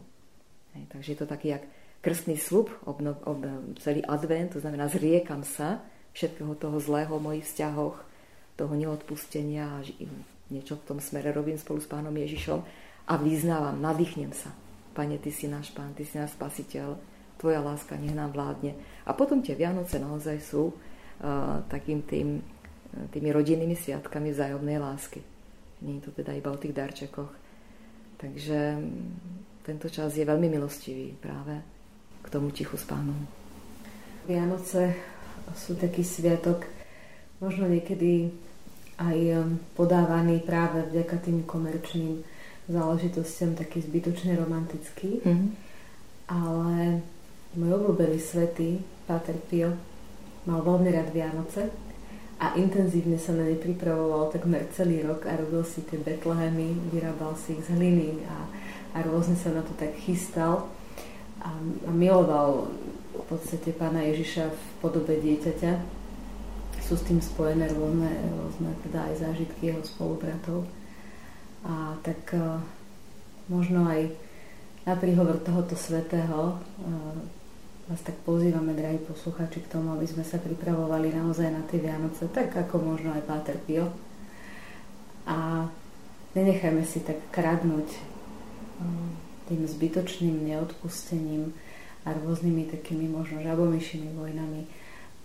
Hej, takže je to taký jak krstný slub, obno, ob, celý advent, to znamená zriekam sa všetkého toho zlého v mojich vzťahoch, toho neodpustenia a niečo v tom smere robím spolu s pánom Ježišom a vyznávam, nadýchnem sa. Pane, Ty si náš pán, Ty si náš spasiteľ, Tvoja láska nech nám vládne. A potom tie Vianoce naozaj sú takým tým, tými rodinnými sviatkami vzájomnej lásky. Nie je to teda iba o tých darčekoch. Takže tento čas je veľmi milostivý práve k tomu tichu s pánom. Vianoce sú taký sviatok, možno niekedy aj um, podávaný práve vďaka tým komerčným záležitostiam taký zbytočne romantický. Mm-hmm. Ale môj obľúbený svetý, Páter Pio, mal veľmi rád Vianoce a intenzívne sa na ne pripravoval takmer celý rok a robil si tie betlehemy, vyrábal si ich z hliny a, a rôzne sa na to tak chystal a, a miloval v podstate pána Ježiša v podobe dieťaťa. Sú s tým spojené rôzne, rôzne teda aj zážitky jeho spolubratov. Tak uh, možno aj na príhovor tohoto svetého uh, vás tak pozývame, drahí posluchači, k tomu, aby sme sa pripravovali naozaj na tie Vianoce, tak ako možno aj Páter Pio. A nenechajme si tak kradnúť um, tým zbytočným neodpustením a rôznymi takými možno žabomyšimi vojnami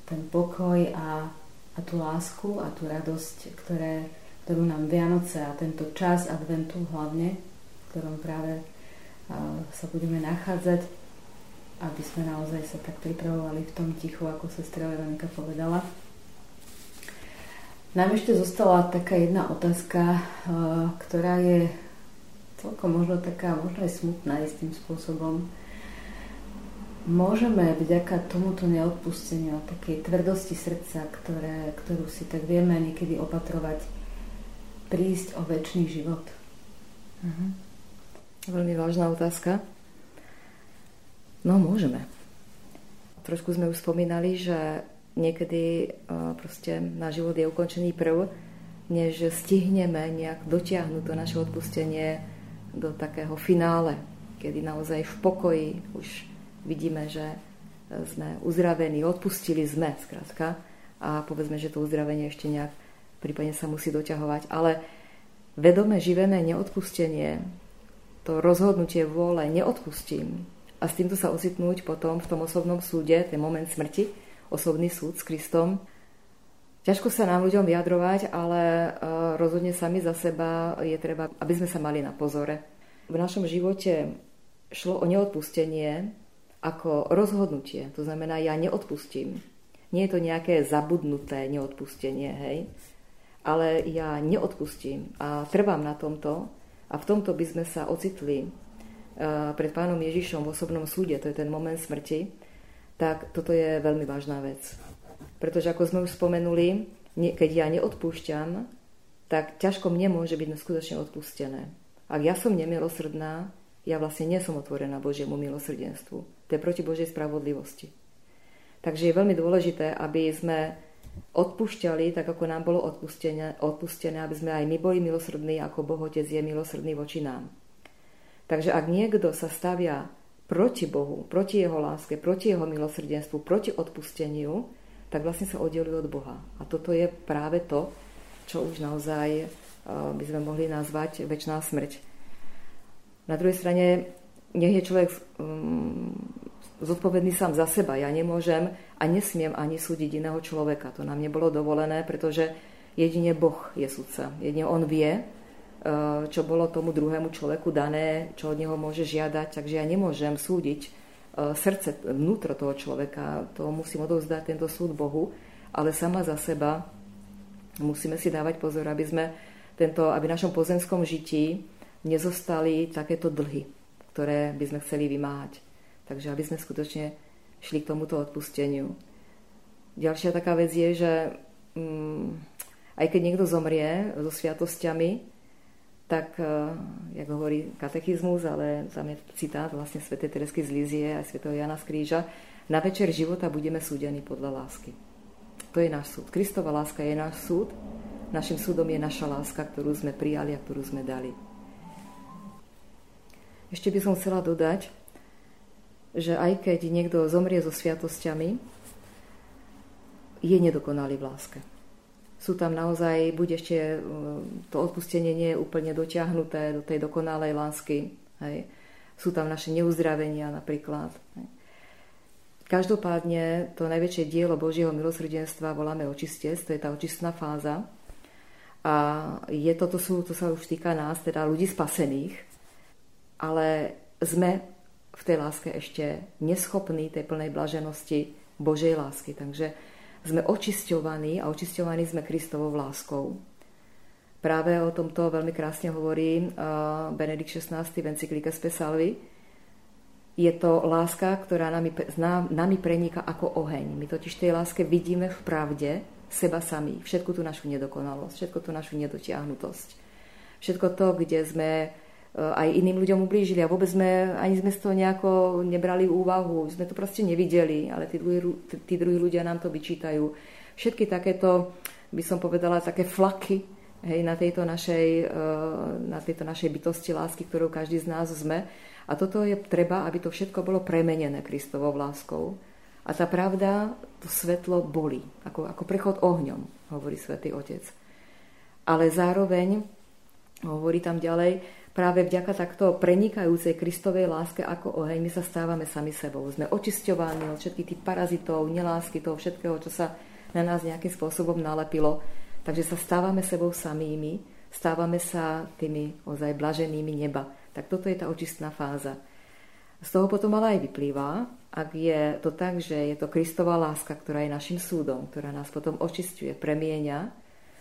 ten pokoj a, a tú lásku a tú radosť, ktoré, ktorú nám Vianoce a tento čas adventu hlavne, v ktorom práve sa budeme nachádzať, aby sme naozaj sa tak pripravovali v tom tichu, ako sestra Veronika povedala. Nám ešte zostala taká jedna otázka, ktorá je celkom možno taká, možno aj smutná istým spôsobom. Môžeme vďaka tomuto neodpusteniu a takej tvrdosti srdca, ktoré, ktorú si tak vieme niekedy opatrovať, prísť o väčší život? Mhm. Veľmi vážna otázka. No, môžeme. Trošku sme už spomínali, že niekedy e, proste náš život je ukončený prv, než stihneme nejak dotiahnuť to naše odpustenie do takého finále, kedy naozaj v pokoji už vidíme, že sme uzdravení, odpustili sme, skrátka, a povedzme, že to uzdravenie ešte nejak prípadne sa musí doťahovať. Ale vedome živené neodpustenie, to rozhodnutie vôle, neodpustím, a s týmto sa ocitnúť potom v tom osobnom súde, ten moment smrti, osobný súd s Kristom. Ťažko sa nám ľuďom vyjadrovať, ale e, rozhodne sami za seba je treba, aby sme sa mali na pozore. V našom živote šlo o neodpustenie ako rozhodnutie. To znamená, ja neodpustím. Nie je to nejaké zabudnuté neodpustenie, hej? Ale ja neodpustím a trvám na tomto a v tomto by sme sa ocitli Eh, pred pánom Ježišom v osobnom súde, to je ten moment smrti, tak toto je veľmi vážna vec. Pretože ako sme už spomenuli, keď ja neodpúšťam, tak ťažko mne môže byť skutočne odpustené. Ak ja som nemilosrdná, ja vlastne nie som otvorená Božiemu milosrdenstvu. To je proti Božej spravodlivosti. Takže je veľmi dôležité, aby sme odpúšťali, tak ako nám bolo odpustené, odpustené aby sme aj my boli milosrdní, ako Boh Otec je milosrdný voči nám. Takže ak niekto sa stavia proti Bohu, proti jeho láske, proti jeho milosrdenstvu, proti odpusteniu, tak vlastne sa oddeluje od Boha. A toto je práve to, čo už naozaj eh, by sme mohli nazvať väčšiná smrť. Na druhej strane, nech je človek um, zodpovedný sám za seba. Ja nemôžem a nesmiem ani súdiť iného človeka. To nám nebolo dovolené, pretože jedine Boh je sudca. Jedine On vie, Eh, čo bolo tomu druhému človeku dané, čo od neho môže žiadať. Takže ja nemôžem súdiť eh, srdce, vnútro toho človeka. To musím odovzdať tento súd Bohu, ale sama za seba musíme si dávať pozor, aby sme tento, aby v našom pozemskom žití nezostali takéto dlhy, ktoré by sme chceli vymáhať. Takže aby sme skutočne šli k tomuto odpusteniu. Ďalšia taká vec je, že mm, aj keď niekto zomrie so sviatosťami, tak, eh, jak hovorí katechizmus, ale tam je citát vlastne Sv. Teresky z Lízie a Sv. Jana z Kríža, na večer života budeme súdení podľa lásky. To je náš súd. Kristova láska je náš súd, našim súdom je naša láska, ktorú sme prijali a ktorú sme dali. Ešte by som chcela dodať, že aj keď niekto zomrie so sviatosťami, je nedokonalý v láske sú tam naozaj, buď ešte e, to odpustenie nie je úplne dotiahnuté do tej dokonalej lásky. Hej. Sú tam naše neuzdravenia napríklad. Hej. Každopádne to najväčšie dielo Božieho milosrdenstva voláme očistec, to je tá očistná fáza. A je to, to, sú, to sa už týka nás, teda ľudí spasených, ale sme v tej láske ešte neschopní tej plnej blaženosti Božej lásky. Takže sme očisťovaní a očisťovaní sme Kristovou láskou. Práve o tomto veľmi krásne hovorí Benedikt XVI v encyklike Spesalvi. Je to láska, ktorá nami, nami preniká ako oheň. My totiž tej láske vidíme v pravde seba sami, všetku tú našu nedokonalosť, všetku tú našu nedotiahnutosť. Všetko to, kde sme aj iným ľuďom ublížili a vôbec sme, ani sme z toho nejako nebrali úvahu, sme to proste nevideli, ale tí druhí, tí druhí ľudia nám to vyčítajú. Všetky takéto, by som povedala, také flaky hej, na, tejto našej, eh, na tejto našej bytosti lásky, ktorú každý z nás sme. A toto je treba, aby to všetko bolo premenené Kristovou láskou. A tá pravda, to svetlo bolí, ako, ako prechod ohňom, hovorí svätý Otec. Ale zároveň, hovorí tam ďalej, práve vďaka takto prenikajúcej Kristovej láske ako oheň my sa stávame sami sebou. Sme očisťovaní od všetkých tých parazitov, nelásky, toho všetkého, čo sa na nás nejakým spôsobom nalepilo. Takže sa stávame sebou samými, stávame sa tými ozaj blaženými neba. Tak toto je tá očistná fáza. Z toho potom ale aj vyplýva, ak je to tak, že je to Kristová láska, ktorá je našim súdom, ktorá nás potom očistuje, premienia,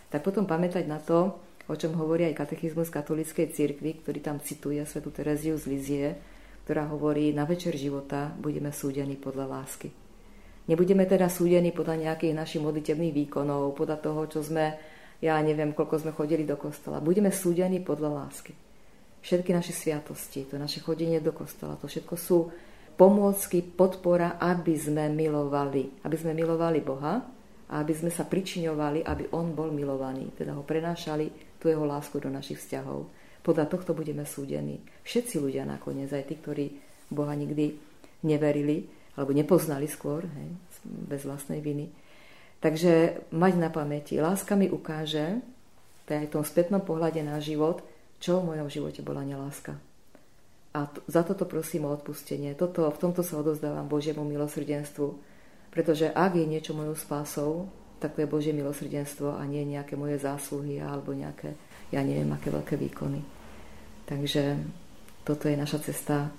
tak potom pamätať na to, o čom hovorí aj katechizmus katolíckej cirkvi, ktorý tam cituje svetu Tereziu z Lizie, ktorá hovorí, na večer života budeme súdení podľa lásky. Nebudeme teda súdení podľa nejakých našich modlitebných výkonov, podľa toho, čo sme, ja neviem, koľko sme chodili do kostola. Budeme súdení podľa lásky. Všetky naše sviatosti, to naše chodenie do kostola, to všetko sú pomôcky, podpora, aby sme milovali. Aby sme milovali Boha a aby sme sa pričiňovali, aby On bol milovaný. Teda ho prenášali tú jeho lásku do našich vzťahov. Podľa tohto budeme súdení. Všetci ľudia nakoniec, aj tí, ktorí Boha nikdy neverili, alebo nepoznali skôr, hej, bez vlastnej viny. Takže mať na pamäti, láska mi ukáže, to je aj v tom spätnom pohľade na život, čo v mojom živote bola neláska. A t- za toto prosím o odpustenie. Toto, v tomto sa odozdávam Božiemu milosrdenstvu. Pretože ak je niečo mojou spásou, tak to je Božie milosrdenstvo a nie nejaké moje zásluhy alebo nejaké, ja neviem, aké veľké výkony. Takže toto je naša cesta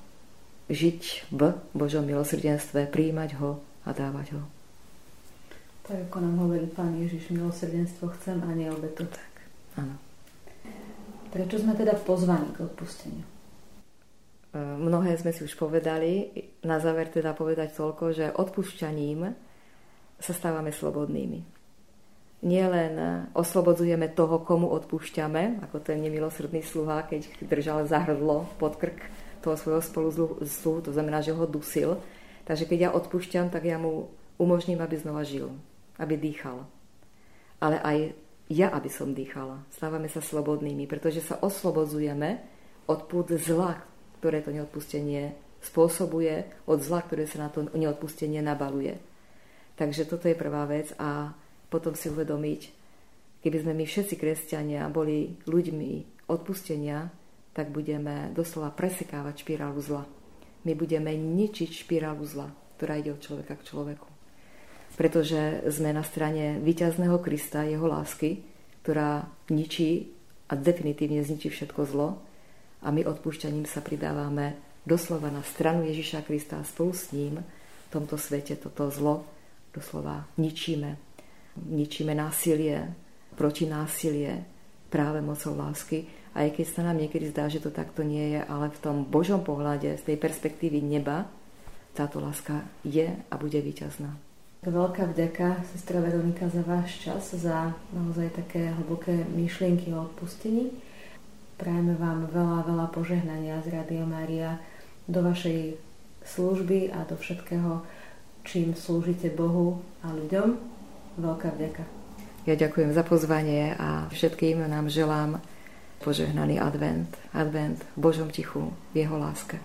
žiť v Božom milosrdenstve, príjmať ho a dávať ho. Tak ako nám hovorí Pán Ježiš, milosrdenstvo chcem a nie obetu. Tak, áno. Prečo sme teda pozvaní k odpusteniu? E, mnohé sme si už povedali. Na záver teda povedať toľko, že odpúšťaním sa stávame slobodnými. Nielen oslobodzujeme toho, komu odpúšťame, ako ten nemilosrdný sluha, keď držal za hrdlo pod krk toho svojho spolu sluhu, to znamená, že ho dusil. Takže keď ja odpúšťam, tak ja mu umožním, aby znova žil, aby dýchal. Ale aj ja, aby som dýchala. Stávame sa slobodnými, pretože sa oslobodzujeme od púd zla, ktoré to neodpustenie spôsobuje, od zla, ktoré sa na to neodpustenie nabaluje. Takže toto je prvá vec a potom si uvedomiť, keby sme my všetci kresťania boli ľuďmi odpustenia, tak budeme doslova presekávať špirálu zla. My budeme ničiť špirálu zla, ktorá ide od človeka k človeku. Pretože sme na strane víťazného Krista, jeho lásky, ktorá ničí a definitívne zničí všetko zlo a my odpúšťaním sa pridávame doslova na stranu Ježiša Krista a spolu s ním v tomto svete toto zlo doslova ničíme. Ničíme násilie, protinásilie práve mocou lásky. A aj keď sa nám niekedy zdá, že to takto nie je, ale v tom Božom pohľade, z tej perspektívy neba, táto láska je a bude víťazná. Veľká vďaka, sestra Veronika, za váš čas, za naozaj také hlboké myšlienky o odpustení. Prajeme vám veľa, veľa požehnania z Rádia Mária do vašej služby a do všetkého, čím slúžite Bohu a ľuďom. Veľká vďaka. Ja ďakujem za pozvanie a všetkým nám želám požehnaný advent. Advent v Božom tichu, v Jeho láske.